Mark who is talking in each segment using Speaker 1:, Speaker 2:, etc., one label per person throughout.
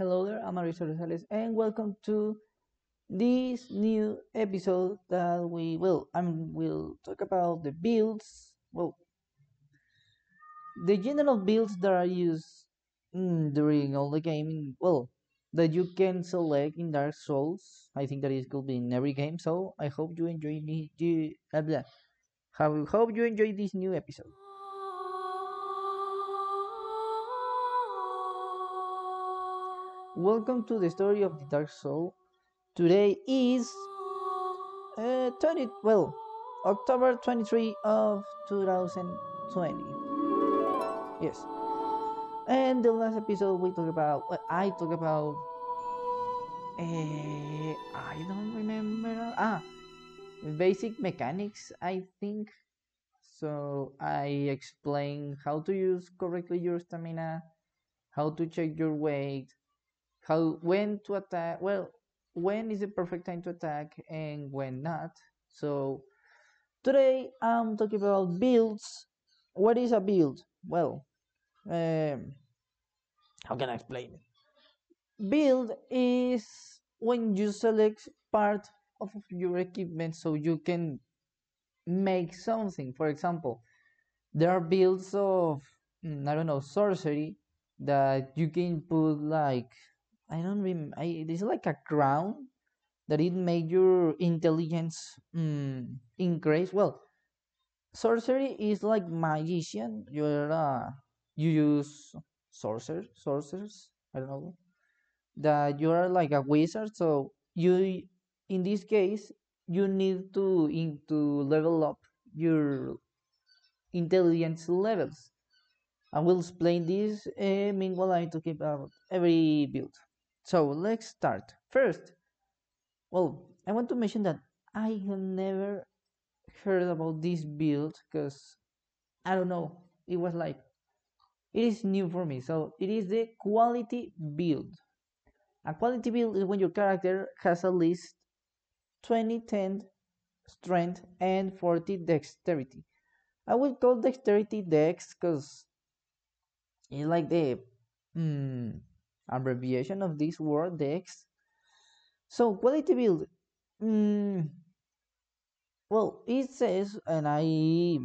Speaker 1: Hello there, I'm Mauricio Rosales, and welcome to this new episode that we will I mean we'll talk about the builds. Well, the general builds that are used mm, during all the game. Well, that you can select in Dark Souls. I think that it could be in every game. So I hope you enjoy me. Blah, blah. Hope you enjoy this new episode. Welcome to the story of the Dark Soul. Today is uh, 20 well October 23 of 2020. Yes. And the last episode we talked about well, I talked about uh, I don't remember ah basic mechanics I think so I explained how to use correctly your stamina, how to check your weight, how when to attack well when is the perfect time to attack and when not. So today i'm talking about builds. What is a build? Well um, how can i explain it? Build is when you select part of your equipment so you can make something. For example there are builds of mm, i don't know sorcery that you can put like I don't remember. Is like a crown that it made your intelligence mm, increase. Well, sorcery is like magician. You're uh, you use sorcerer sorcerers. I don't know that you are like a wizard. So you in this case you need to in, to level up your intelligence levels. I will explain this uh, meanwhile I talk about every build. So let's start. First, well, I want to mention that I have never heard about this build because I don't know. It was like it is new for me. So it is the quality build. A quality build is when your character has at least 20 10 strength and 40 dexterity. I will call dexterity dex because it's like the mm, abbreviation of this word dex. So quality build. Mm, well, it says, and I,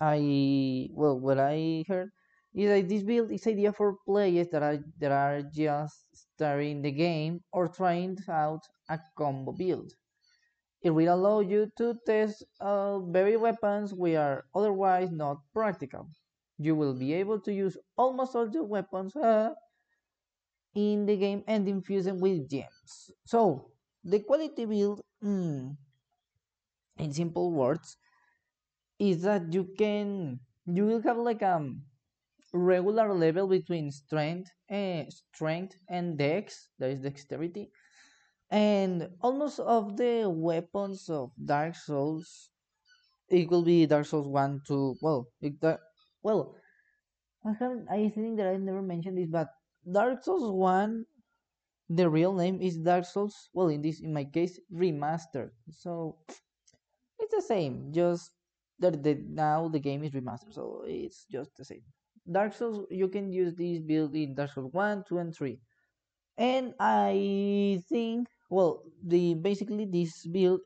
Speaker 1: I, well, what I heard is that this build is idea for players that are that are just starting the game or trying out a combo build. It will allow you to test uh, very weapons which are otherwise not practical. You will be able to use almost all your weapons uh, in the game and infuse them with gems. So the quality build, mm, in simple words, is that you can you will have like a mm, regular level between strength and strength and dex. That is dexterity, and almost of the weapons of Dark Souls. It will be Dark Souls one, two. Well, it, that, well, I. I think that I never mentioned this, but Dark Souls one the real name is Dark Souls. Well, in this, in my case, remastered. So it's the same. Just that the now the game is remastered, so it's just the same. Dark Souls, you can use this build in Dark Souls one, two, and three. And I think, well, the basically this build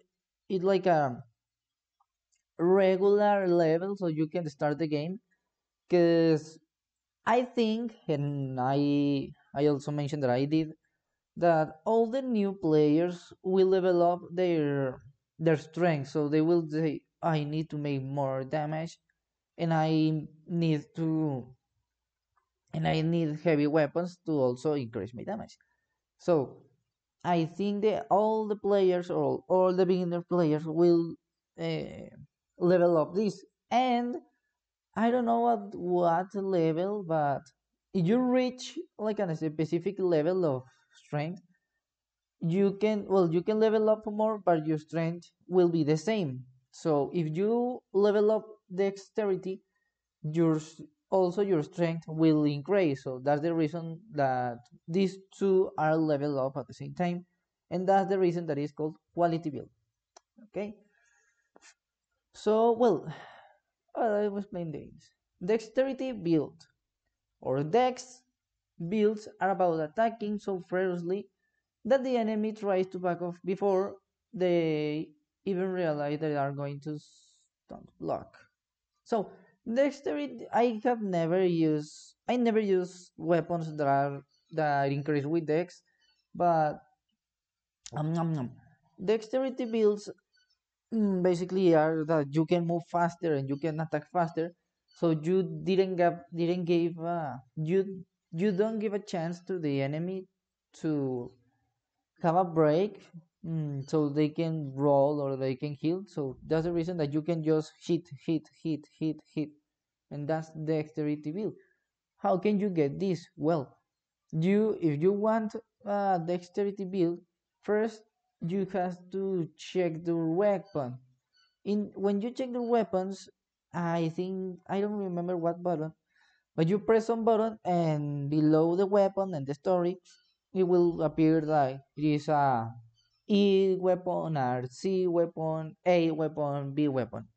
Speaker 1: is like a regular level, so you can start the game. Cause I think, and I I also mentioned that I did that all the new players will level up their their strength so they will say i need to make more damage and i need to and i need heavy weapons to also increase my damage. So i think that all the players or all the beginner players will uh, level up this. And i don't know at what level but if you reach like a specific level of strength you can well you can level up more but your strength will be the same. So if you level up dexterity your also your strength will increase. So that's the reason that these two are level up at the same time and that's the reason that it's called quality build. Okay? So well i will explain this dexterity build or dex builds are about attacking so ferociously that the enemy tries to back off before they even realize they are going to stun lock. So dexterity, I have never used. I never use weapons that are that increase with dex, but um, nom, nom. dexterity builds basically are that you can move faster and you can attack faster. So you didn't give didn't give uh, you you don't give a chance to the enemy to have a break mm, so they can roll or they can heal. So that's the reason that you can just hit, hit, hit, hit, hit, and that's dexterity build. How can you get this? Well, you if you want a dexterity build, first you have to check the weapon. In when you check the weapons, I think I don't remember what button, but you press some button and below the weapon and the story, it will appear like it is a E weapon or C weapon, A weapon, B weapon.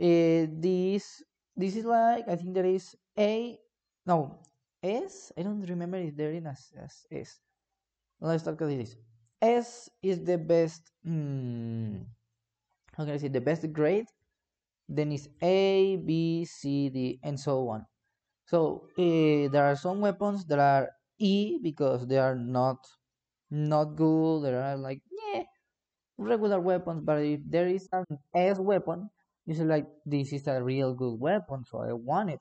Speaker 1: Uh, this this is like I think there is A no S. I don't remember if there is as, as S. Let's talk about this. S is the best. Hmm, how can I say the best grade? Then is A, B, C, D, and so on. So uh, there are some weapons that are E because they are not not good. They are like yeah regular weapons. But if there is an S weapon, you say like this is a real good weapon, so I want it.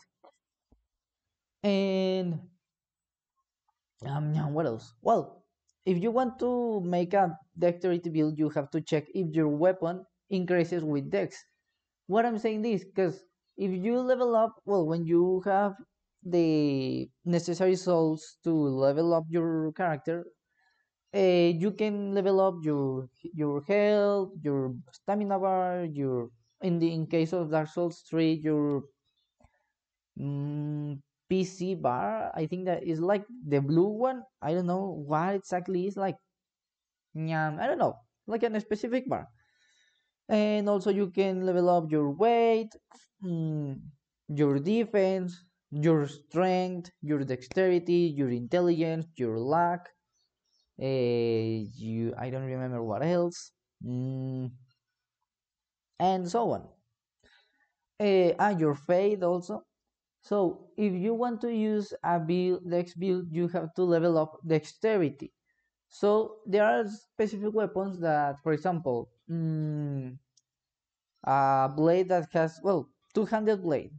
Speaker 1: And um, what else? Well, if you want to make a dexterity build, you have to check if your weapon increases with dex. What I'm saying this because if you level up, well, when you have the necessary souls to level up your character, uh, you can level up your your health, your stamina bar, your in the in case of Dark Souls 3, your mm, PC bar. I think that is like the blue one. I don't know what exactly is like. Yeah, I don't know, like a specific bar. And also you can level up your weight, mm, your defense, your strength, your dexterity, your intelligence, your luck. Uh, you I don't remember what else. Mm, and so on. Uh, and your faith also. So if you want to use a build, dex build, you have to level up dexterity. So there are specific weapons that, for example, mm, a blade that has well two-handed blade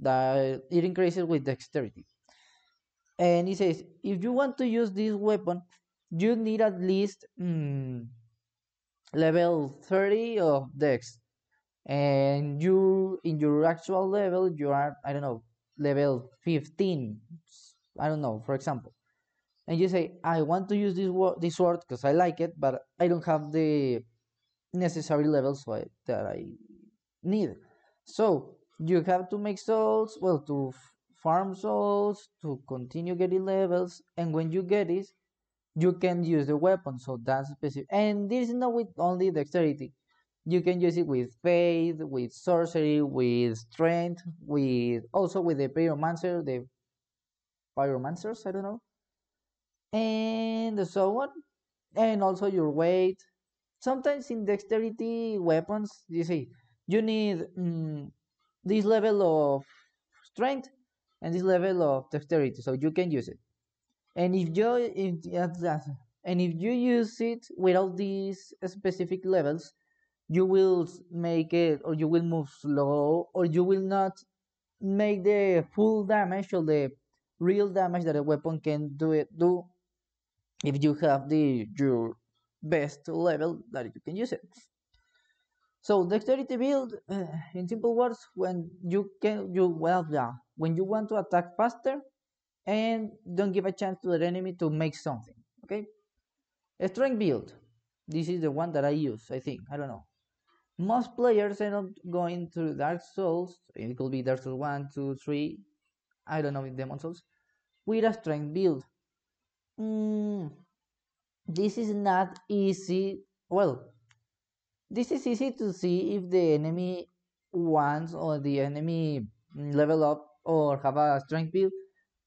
Speaker 1: that it increases with dexterity. And he says if you want to use this weapon, you need at least mm, level 30 of dex and you in your actual level you are i don't know level 15 i don't know for example. And you say i want to use this this sword because i like it but i don't have the necessary levels that i need. So you have to make souls well to farm souls to continue getting levels and when you get it you can use the weapon. So that's specific and this is not with only dexterity you can use it with faith with sorcery with strength with also with the pyromancer the pyromancers i don't know. And so on and also your weight. Sometimes in dexterity weapons you see you need mm, this level of strength and this level of dexterity so you can use it. And if you if and if you use it without these specific levels you will make it or you will move slow or you will not make the full damage or the real damage that a weapon can do it do if you have the your best level that you can use it. So dexterity build uh, in simple words when you can you well yeah when you want to attack faster and don't give a chance to the enemy to make something okay? A strength build. This is the one that i use i think i don't know most players end up going to Dark Souls. It could be Dark Souls 1, 2, 3. I don't know if Demon Souls. With a strength build. Mm, this is not easy. Well, this is easy to see if the enemy wants or the enemy level up or have a strength build.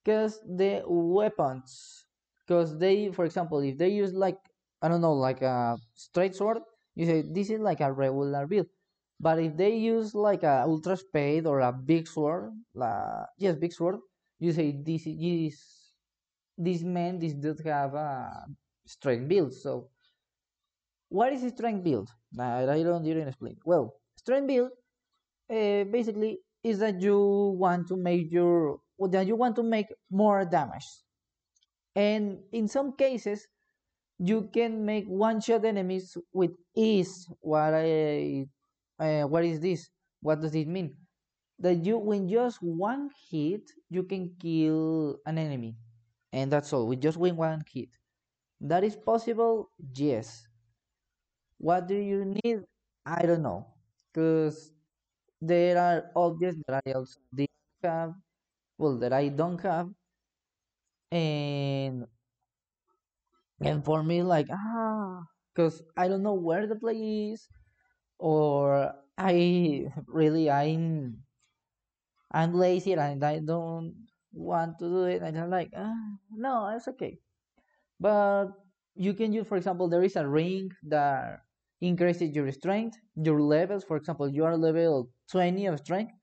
Speaker 1: because the weapons because they for example if they use like i don't know like a straight sword you say this is like a regular build but if they use like a ultra spade or a big sword la yes big sword you say this is this man this does have a strength build. So what is a strength build? I, I don't didn't explain. Well strength build uh, basically is that you want to make your that you want to make more damage. And in some cases you can make one shot enemies with ease. What i uh, what is this? What does it mean? That you when just one hit you can kill an enemy. And that's all. With just one hit. That is possible? Yes. What do you need? I don't know. Because there are objects that i also didn't have. Well that i don't have. And and for me like ah because i don't know where the play is or i really i'm i'm lazy and i don't want to do it and i'm like ah, no it's okay. But you can use for example there is a ring that increases your strength your levels. For example you are level 20 of strength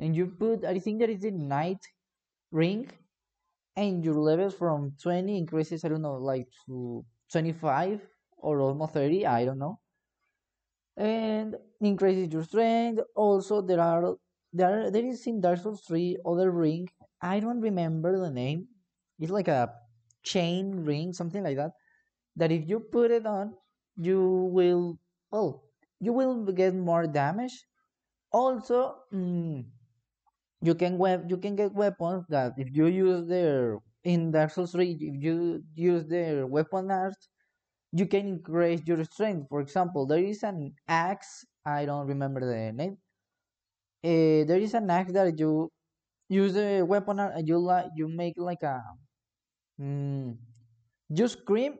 Speaker 1: and you put i think that is the knight ring and your levels from 20 increases i don't know like to 25 or almost 30 i don't know. And increases your strength. Also there are there there is in dark souls 3 other ring. I don't remember the name. It's like a chain ring something like that that if you put it on you will well you will get more damage. Also mm, you can web you can get weapons that if you use their in Dark Souls 3 if you use their weapon art you can increase your strength. For example there is an axe I don't remember the name uh, there is an axe that you use a weapon art and you like you make like a mm, you scream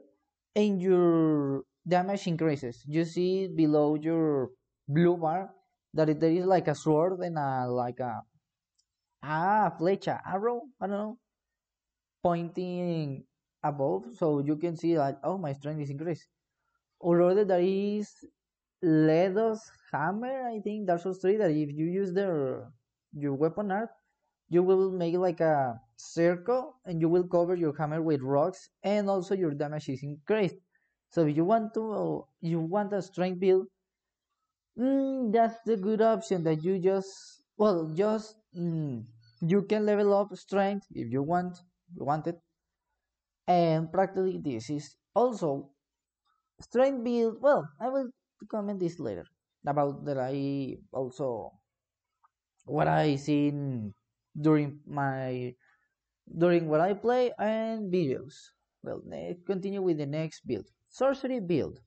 Speaker 1: and your damage increases. You see below your blue bar that there is like a sword and a like a ah flecha arrow i don't know. Pointing above so you can see that, oh my strength is increased. Or other there is Ledo's hammer i think dark souls 3 that if you use their your weapon art you will make like a circle and you will cover your hammer with rocks and also your damage is increased. So if you want to you want a strength build mm, that's the good option that you just well just mm, you can level up strength if you want you want it. And practically this is also strength build well i will comment this later about that i also what i seen during my during what i play and videos. Well continue with the next build. Sorcery build.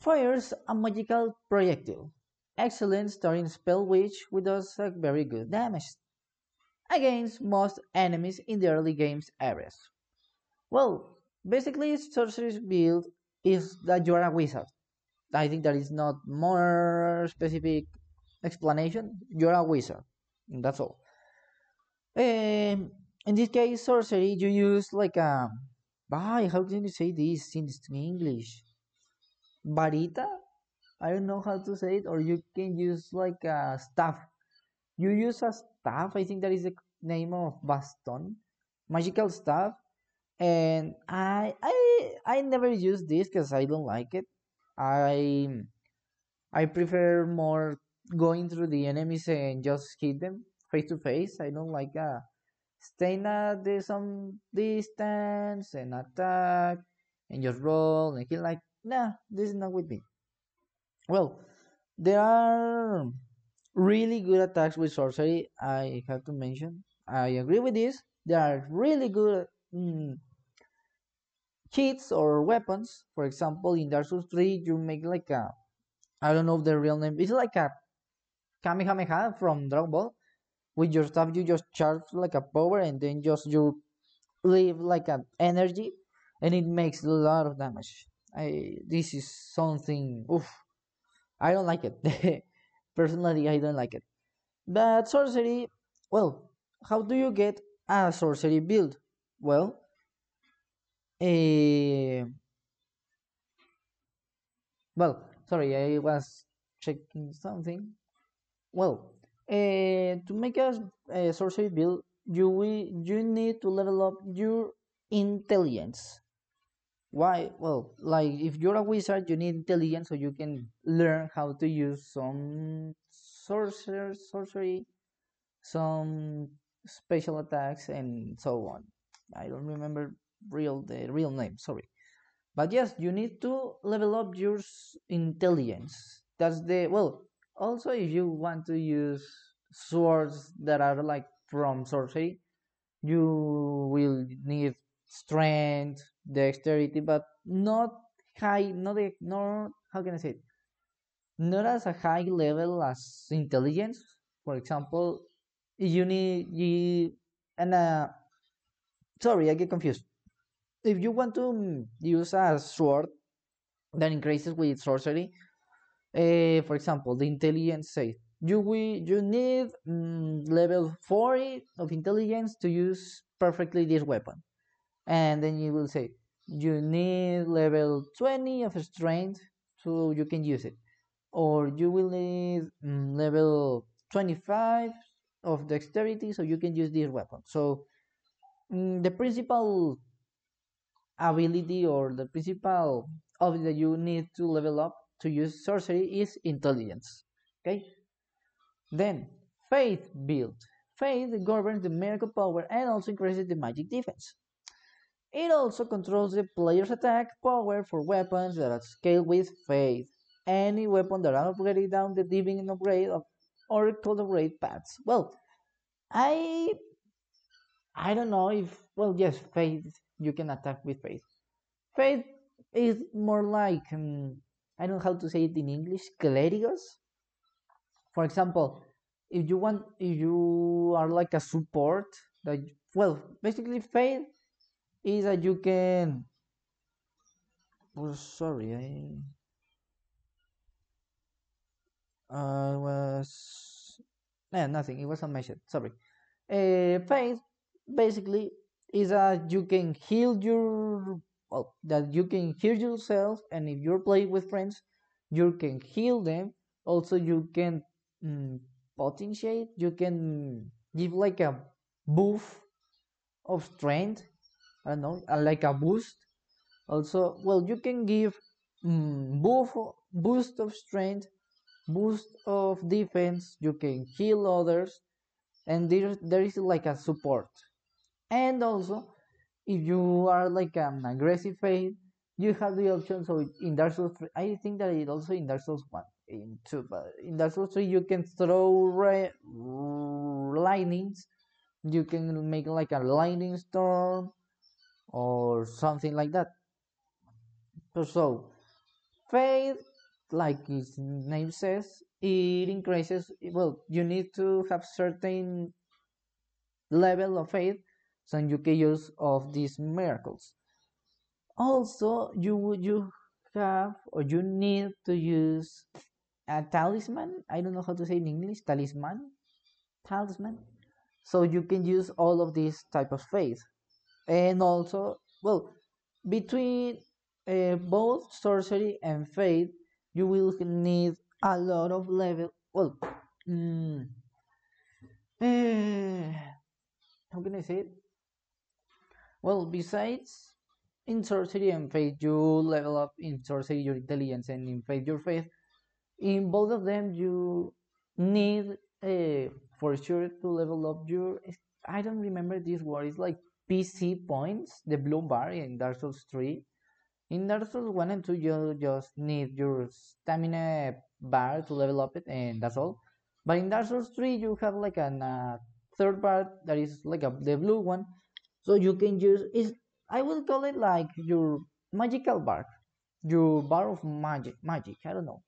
Speaker 1: Fires a magical projectile excellent starting spell which does a very good damage against most enemies in the early game's areas. Well basically sorcery's build is that you are a wizard. I think that is not more specific explanation. You're a wizard that's all. Um, in this case sorcery you use like a Bye, how can you say this in english? Varita i don't know how to say it or you can use like a staff. You use a staff i think that is the name of baston magical staff. And i i i never use this because i don't like it. I i prefer more going through the enemies and just hit them face to face. I don't like uh staying at the, some distance and attack and just roll and kill like nah this is not with me well there are really good attacks with sorcery i have to mention. I agree with this. There are really good mm, hits or weapons. For example in dark souls 3 you make like a i don't know the real name it's like a kamehameha from dragon ball. With your stuff you just charge like a power and then just you leave like an energy and it makes a lot of damage. I this is something oof i don't like it personally i don't like it but sorcery well how do you get a sorcery build? Well, eh, well, sorry, I was checking something. Well, uh, to make a, a sorcery build, you will you need to level up your intelligence. Why? Well, like if you're a wizard, you need intelligence so you can learn how to use some sorcerer, sorcery, some special attacks, and so on. I don't remember real the real name. Sorry, but yes, you need to level up your intelligence. That's the well. Also, if you want to use swords that are like from sorcery, you will need strength, dexterity, but not high, not not how can I say it? Not as a high level as intelligence. For example, you need you and uh, sorry, I get confused. If you want to use a sword that increases with sorcery, uh, for example, the intelligence say you will you need mm, level 40 of intelligence to use perfectly this weapon and then you will say you need level 20 of strength so you can use it. Or you will need mm, level 25 of dexterity so you can use this weapon. So mm, the principal ability or the principal ability that you need to level up to use sorcery is intelligence okay? Then faith build. Faith governs the miracle power and also increases the magic defense It also controls the player's attack power for weapons that are scaled with faith. Any weapon that are upgraded down the divine upgrade of or called upgrade paths. Well, I I don't know if well yes, faith you can attack with faith. Faith is more like um, I don't know how to say it in English, clérigos. For example, if you want if you are like a support that well basically faith is that you can oh sorry I I was no, nothing. It was a message. Sorry. Uh, faith basically is that you can heal your well that you can heal yourself, and if you're playing with friends, you can heal them. Also, you can mm, potentiate. You can give like a buff of strength. I don't know, like a boost. Also, well, you can give mm, buff boost of strength boost of defense you can heal others and there, there is like a support. And also if you are like an aggressive phase you have the option so in dark souls 3 i think that it also in dark souls 1 in 2 but in dark souls 3 you can throw ra- lightnings. You can make like a lightning storm or something like that. So faith like its name says it increases well you need to have certain level of faith so you can use of these miracles. Also you you have or you need to use a talisman. I don't know how to say in english talisman talisman. So you can use all of these type of faith and also well between uh, both sorcery and faith you will need a lot of level well mm, eh, how can i say it? Well besides in sorcery and faith you level up in sorcery your intelligence and in faith your faith. In both of them you need uh, for sure to level up your i don't remember this word it's like pc points the blue bar in dark souls 3 in Dark Souls 1 and 2, you just need your stamina bar to level up it, and that's all. But in Dark Souls 3, you have like a uh, third bar that is like a, the blue one, so you can use is I will call it like your magical bar, your bar of magic. Magic, I don't know.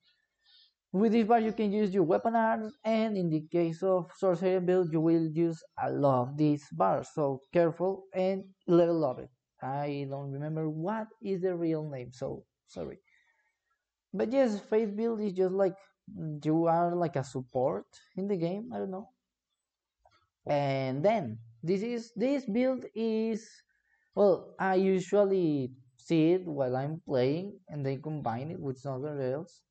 Speaker 1: With this bar, you can use your weapon arms, and in the case of sorcery build, you will use a lot of these bars. So careful and level up it. I don't remember what is the real name, so sorry. But yes, Faith Build is just like you are like a support in the game. I don't know. And then this is this build is well i usually see it while i'm playing and then combine it with something else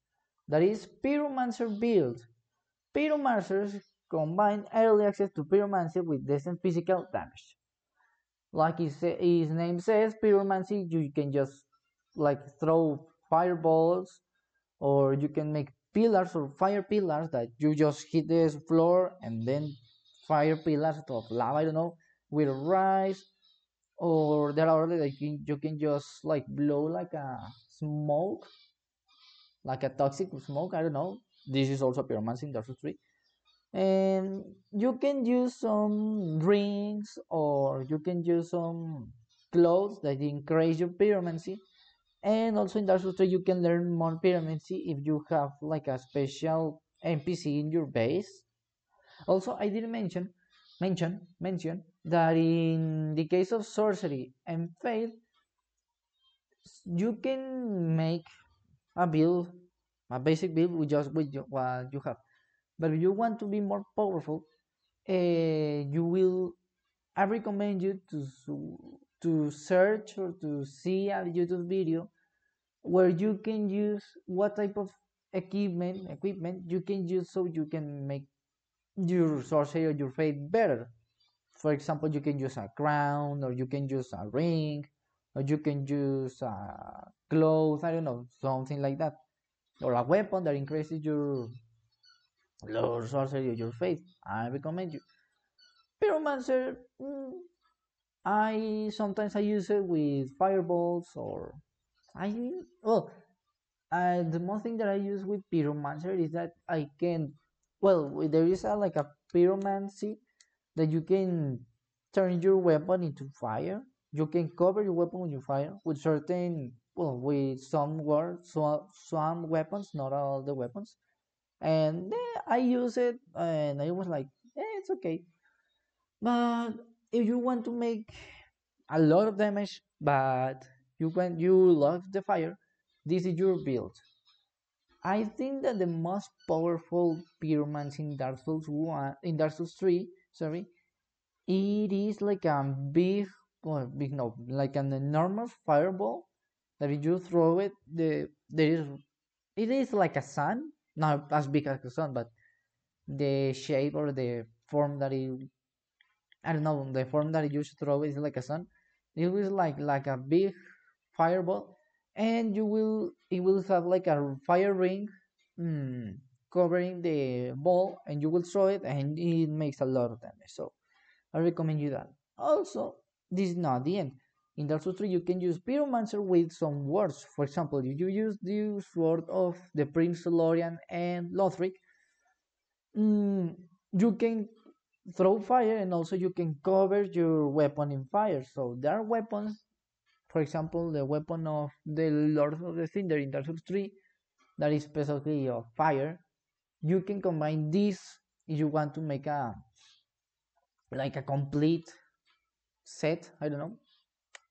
Speaker 1: that is pyromancer build. Pyromancers combine early access to pyromancy with decent physical damage. Like his, his name says pyromancy you can just like throw fireballs or you can make pillars or fire pillars that you just hit the floor and then fire pillars of lava i don't know will rise or there are other like you, you can just like blow like a smoke like a toxic smoke i don't know. This is also pyromancy in Dark Souls 3 and you can use some rings or you can use some clothes that increase your pyromancy. And also in Dark Souls 3 you can learn more pyromancy if you have like a special npc in your base. Also i didn't mention mention mention that in the case of sorcery and faith you can make a build a basic build with just with what you have. But if you want to be more powerful uh, you will i recommend you to to search or to see a youtube video where you can use what type of equipment equipment you can use so you can make your sorcery or your faith better. For example you can use a crown or you can use a ring or you can use a clothes i don't know something like that. Or a weapon that increases your your sorcery or your faith. I recommend you. Pyromancer mm, i sometimes i use it with fireballs or i well uh, the most thing that i use with pyromancer is that i can well there is a like a pyromancy that you can turn your weapon into fire you can cover your weapon with your fire with certain well with some words so, some weapons not all the weapons. And eh, i use it and i was like eh, it's okay. But if you want to make a lot of damage but you can you love the fire this is your build. I think that the most powerful pyromancy in Dark Souls 1 in Dark Souls 3, sorry, it is like a big big no, like an enormous fireball that if you throw it, the there is it is like a sun, not as big as a sun, but the shape or the form that it I don't know, the form that you should throw is like a sun. It like like a big fireball and you will it will have like a fire ring mm, covering the ball and you will throw it and it makes a lot of damage so i recommend you that also this is not the end. In Dark Souls 3 you can use pyromancer with some words. For example if you use the sword of the prince Lorian and lothric mm, you can throw fire and also you can cover your weapon in fire. So there are weapons for example, the weapon of the Lord of the Thunder in Dark Souls 3, that is basically of fire. You can combine this if you want to make a like a complete set. I don't know.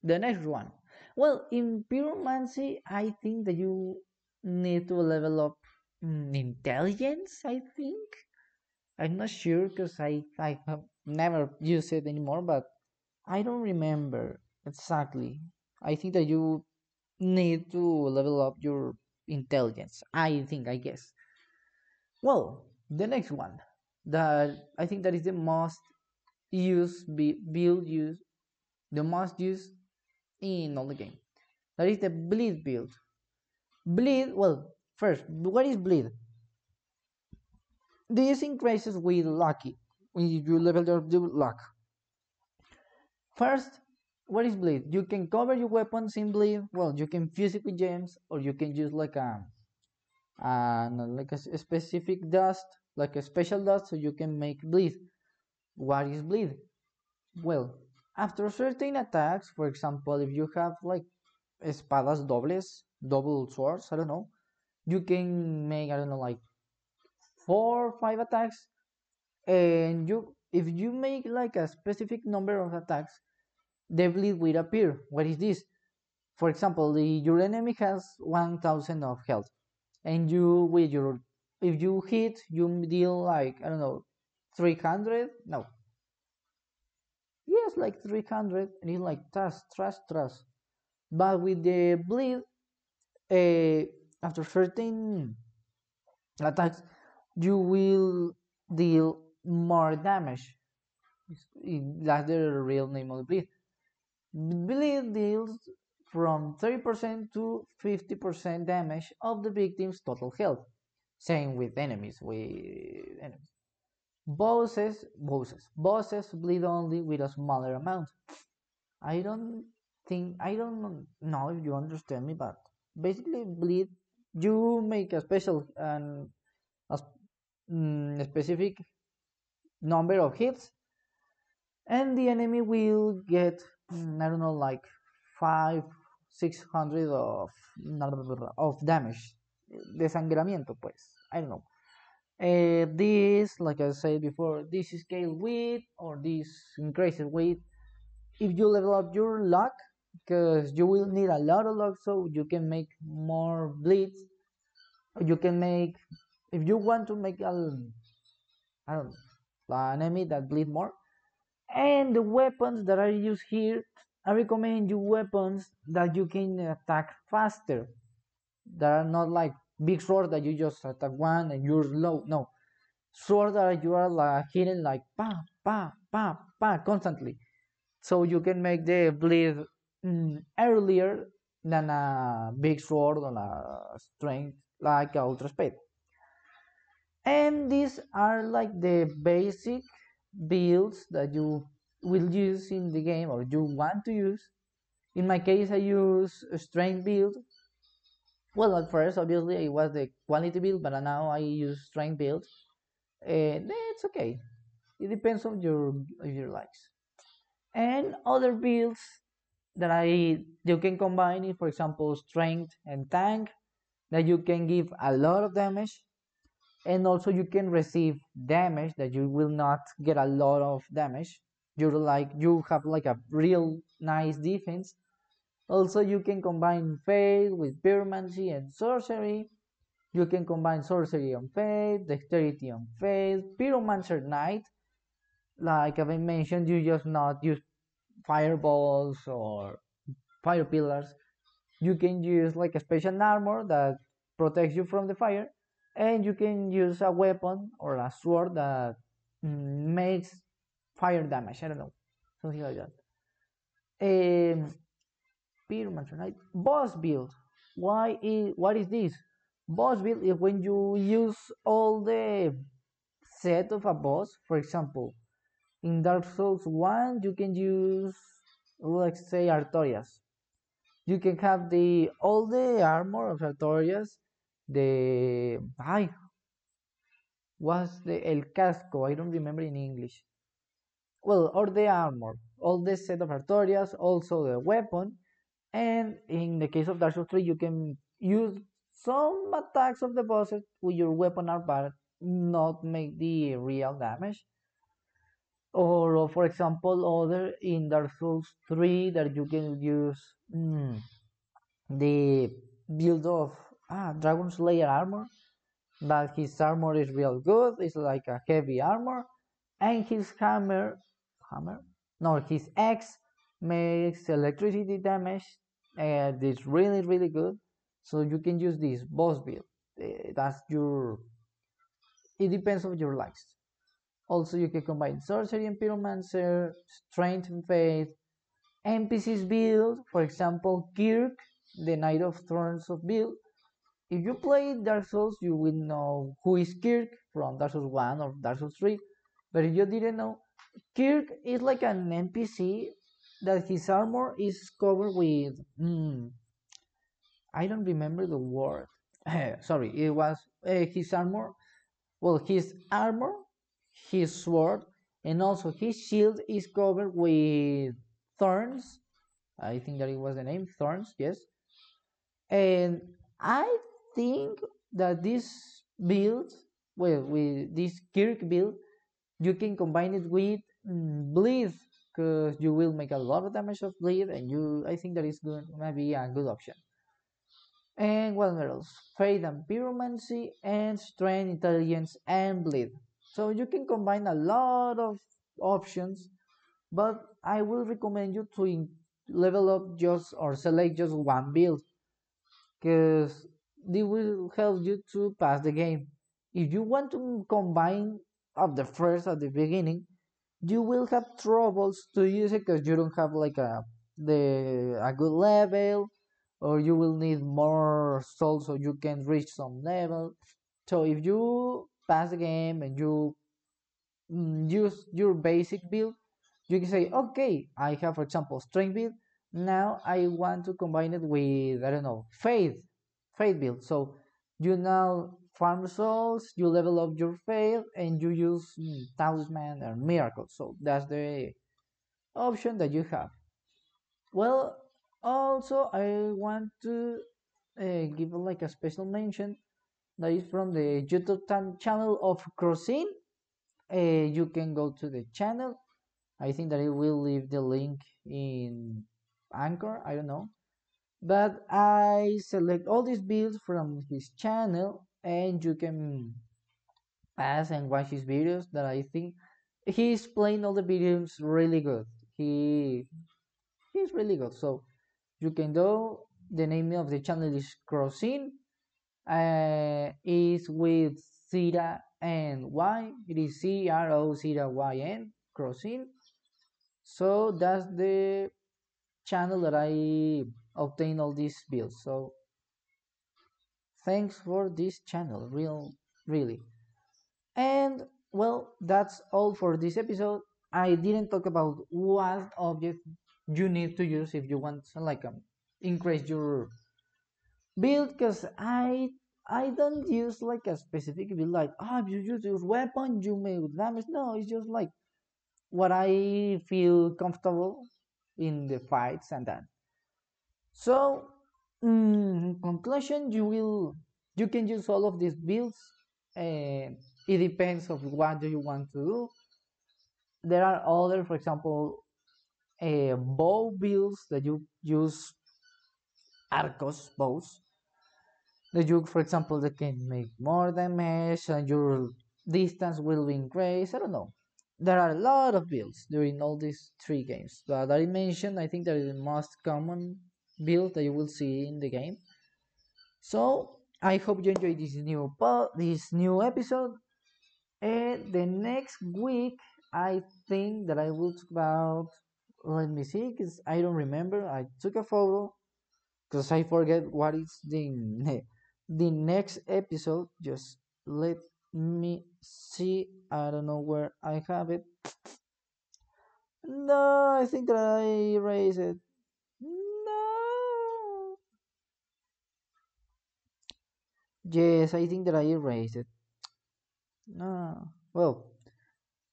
Speaker 1: The next one. Well, in pyromancy, I think that you need to level up intelligence. I think. I'm not sure because I I have never used it anymore, but I don't remember exactly. I think that you need to level up your intelligence. I think, I guess. Well, the next one that I think that is the most used be build used, the most used in all the game. That is the bleed build. Bleed, well, first, what is bleed? This increases with lucky when you level your luck. First, what is bleed? You can cover your weapons in bleed. Well, you can fuse it with gems, or you can use like a, uh, like a, a specific dust, like a special dust, so you can make bleed. What is bleed? Well, after certain attacks, for example, if you have like espadas dobles, double swords, I don't know, you can make I don't know like four or five attacks, and you if you make like a specific number of attacks, the bleed will appear. What is this? For example, the, your enemy has 1000 of health, and you with your if you hit, you deal like I don't know, 300. No, yes like 300 and it's like trust trust trust but with the bleed uh, after certain attacks you will deal more damage. That's the real name of the bleed. Bleed deals from 30% to 50% damage of the victim's total health. Same with enemies with enemies bosses bosses. Bosses bleed only with a smaller amount. I don't think I don't know if you understand me, but basically bleed you make a special and a mm, specific number of hits, and the enemy will get mm, I don't know like five six hundred of of damage, desangramiento pues. I don't know. Uh, this, like I said before, this is scale with or this increases with if you level up your luck because you will need a lot of luck so you can make more bleeds. You can make if you want to make a I don't know, an enemy that bleed more. And the weapons that are used here I recommend you weapons that you can attack faster that are not like big sword that you just attack one and you're low. no. Sword that you are like hitting like pa pa pa pa constantly. So you can make the bleed mm, earlier than a big sword or a strength like ultra speed and these are like the basic builds that you will use in the game or you want to use. In my case i use a strength build well at first obviously it was the quality build but now i use strength build and eh, it's okay it depends on your your likes and other builds that I you can combine it, for example, strength and tank, that you can give a lot of damage, and also you can receive damage that you will not get a lot of damage. You're like you have like a real nice defense. Also, you can combine faith with pyromancy and sorcery. You can combine sorcery on faith, dexterity on faith, pyromancer knight. Like I've mentioned, you just not use fireballs or fire pillars. You can use like a special armor that protects you from the fire. And you can use a weapon or a sword that mm, makes fire damage. I don't know. Something like that. Um, Pyromancer boss build. Why is what is this? Boss build is when you use all the set of a boss. For example in Dark Souls 1 you can use let's say Artorias. You can have the all the armor of Artorias. The I was the El Casco? I don't remember in English. Well or the armor all the set of Artorias also the weapon and in the case of Dark Souls 3 you can use some attacks of the bosses with your weapon art but not make the real damage. Or for example other in Dark Souls 3 that you can use mm, the build of ah, Dragon Slayer armor. But his armor is real good. It's like a heavy armor. And his hammer hammer? No his axe makes electricity damage and it's really really good so you can use this boss build eh, that's your it depends on your likes also, you can combine sorcery and pyromancer, strength and faith, NPCs build, for example, Kirk, the Knight of Thorns of build. If you play Dark Souls, you will know who is Kirk from Dark Souls 1 or Dark Souls 3. But if you didn't know, Kirk is like an NPC that his armor is covered with. Mm, I don't remember the word. Sorry, it was uh, his armor. Well, his armor his sword and also his shield is covered with thorns i think that it was the name thorns yes and i think that this build well with this kirk build you can combine it with mm, because you will make a lot of damage of bleed and you i think that is good maybe a good option. And what else? Faith and pyromancy and strength intelligence and bleed. So you can combine a lot of options but I will recommend you to level up just or select just one build because they will help you to pass the game. If you want to combine of the first at the beginning, you will have troubles to use it because you don't have like a the a good level or you will need more souls so you can reach some level. So if you pass the game and you mm, use your basic build you can say okay i have for example strength build. Now i want to combine it with i don't know faith faith build. So you now farm souls you level up your faith and you use mm, talisman or miracle so that's the option that you have well, also I want to uh, give like a special mention that is from the YouTube channel of Crozyn. Uh, you can go to the channel. I think that I will leave the link in Anchor. I don't know, but I select all these builds from his channel, and you can pass and watch his videos. That I think he's playing all the videos really good. He he's really good. So you can do the name of the channel is Crozyn. Uh, is with Zira and Y. It is C R O Zira Y N Crozyn. So that's the channel that I obtain all these builds. So thanks for this channel, real really. And well, that's all for this episode. I didn't talk about what object you need to use if you want like um, increase your build because I I don't use like a specific build like oh if you use your weapon you may damage no it's just like what I feel comfortable in the fights and that so in conclusion you will you can use all of these builds and it depends of what do you want to do. There are other for example uh, bow builds that you use arcos bows that you for example they can make more damage and your distance will be increased i don't know. There are a lot of builds during all these three games but i mentioned. I think that is the most common build that you will see in the game. So i hope you enjoyed this new po- this new episode. And the next week i think that i will talk about let me see because i don't remember. I took a photo because i forget what is the ne- the next episode. Just let me see. I don't know where i have it. No i think that i erased it no yes i think that i erased it no well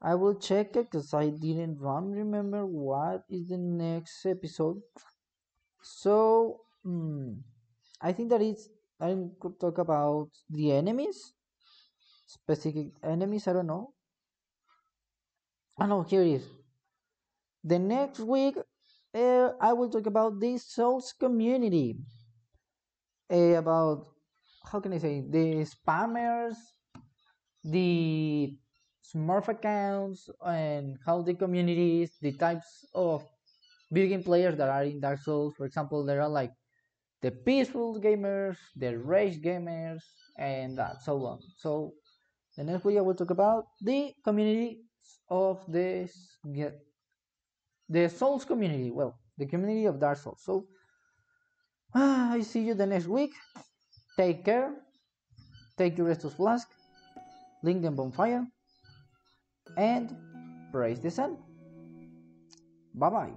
Speaker 1: I will check it because I didn't remember what is the next episode. So mm, I think that it's I could talk about the enemies, specific enemies. I don't know. Oh no, here it is. The next week, uh, I will talk about the Souls community. Uh, about how can I say the spammers, the Smurf accounts and how the communities, the types of video game players that are in Dark Souls. For example, there are like the peaceful gamers, the rage gamers, and that so on. So the next video will talk about the community of this the Souls community. Well, the community of Dark Souls. So I see you the next week. Take care. Take your Estus Flask. Link them bonfire and praise the sun. Bye bye.